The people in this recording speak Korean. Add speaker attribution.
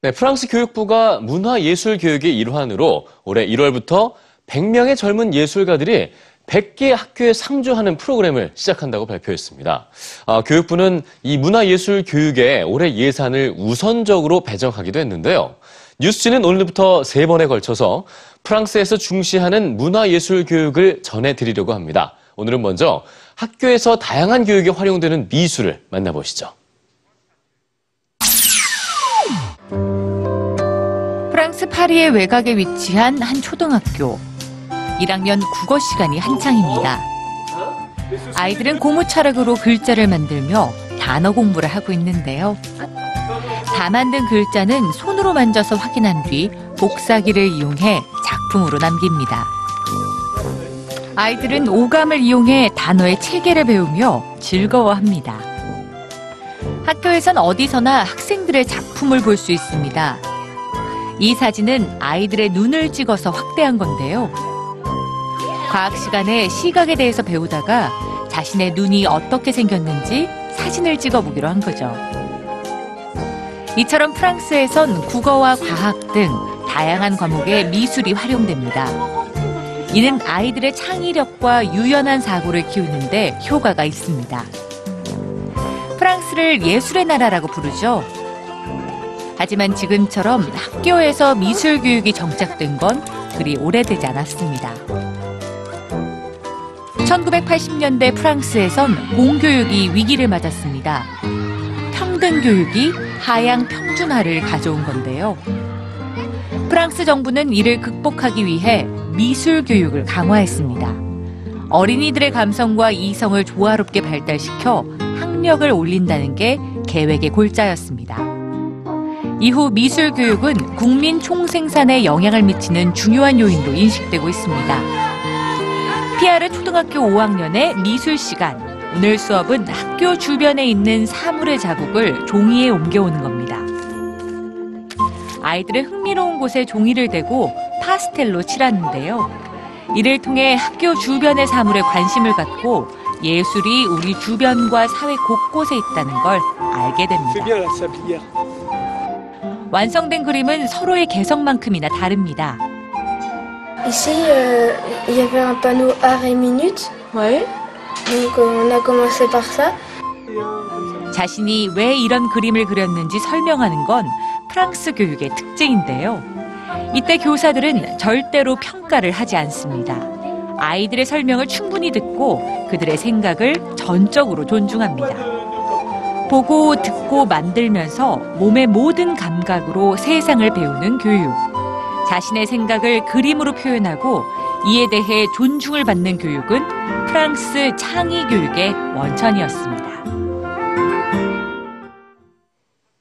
Speaker 1: 네, 프랑스 교육부가 문화예술 교육의 일환으로 올해 1월부터 100명의 젊은 예술가들이 100개 학교에 상주하는 프로그램을 시작한다고 발표했습니다. 아, 교육부는 이 문화예술 교육에 올해 예산을 우선적으로 배정하기도 했는데요. 뉴스지는 오늘부터 세 번에 걸쳐서 프랑스에서 중시하는 문화예술 교육을 전해드리려고 합니다. 오늘은 먼저 학교에서 다양한 교육에 활용되는 미술을 만나보시죠.
Speaker 2: 프랑스 파리의 외곽에 위치한 한 초등학교. 1학년 국어 시간이 한창입니다. 아이들은 고무철학으로 글자를 만들며 단어 공부를 하고 있는데요. 다 만든 글자는 손으로 만져서 확인한 뒤 복사기를 이용해 작품으로 남깁니다. 아이들은 오감을 이용해 단어의 체계를 배우며 즐거워합니다. 학교에선 어디서나 학생들의 작품을 볼 수 있습니다. 이 사진은 아이들의 눈을 찍어서 확대한 건데요. 과학 시간에 시각에 대해서 배우다가 자신의 눈이 어떻게 생겼는지 사진을 찍어 보기로 한 거죠. 이처럼 프랑스에선 국어와 과학 등 다양한 과목에 미술이 활용됩니다. 이는 아이들의 창의력과 유연한 사고를 키우는데 효과가 있습니다. 프랑스를 예술의 나라라고 부르죠. 하지만 지금처럼 학교에서 미술 교육이 정착된 건 그리 오래되지 않았습니다. 1980년대 프랑스에선 공교육이 위기를 맞았습니다. 평등 교육이 하향 평준화를 가져온 건데요. 프랑스 정부는 이를 극복하기 위해 미술 교육을 강화했습니다. 어린이들의 감성과 이성을 조화롭게 발달시켜 학력을 올린다는 게 계획의 골자였습니다. 이후 미술 교육은 국민 총생산에 영향을 미치는 중요한 요인로 인식되고 있습니다. 피아르 초등학교 5학년의 미술 시간. 오늘 수업은 학교 주변에 있는 사물의 자국을 종이에 옮겨오는 겁니다. 아이들은 흥미로운 곳에 종이를 대고 파스텔로 칠하는데요. 이를 통해 학교 주변의 사물에 관심을 갖고 예술이 우리 주변과 사회 곳곳에 있다는 걸 알게 됩니다. 완성된 그림은 서로의 개성만큼이나 다릅니다.
Speaker 3: Ici, euh, il y avait un panneau art et minutes.
Speaker 4: Ouais.
Speaker 3: Donc euh, on a commencé par ça.
Speaker 2: 자신이 왜 이런 그림을 그렸는지 설명하는 건 프랑스 교육의 특징인데요. 이때 교사들은 절대로 평가를 하지 않습니다. 아이들의 설명을 충분히 듣고 그들의 생각을 전적으로 존중합니다. 보고 듣고 만들면서 몸의 모든 감각으로 세상을 배우는 교육. 자신의 생각을 그림으로 표현하고 이에 대해 존중을 받는 교육은 프랑스 창의 교육의 원천이었습니다.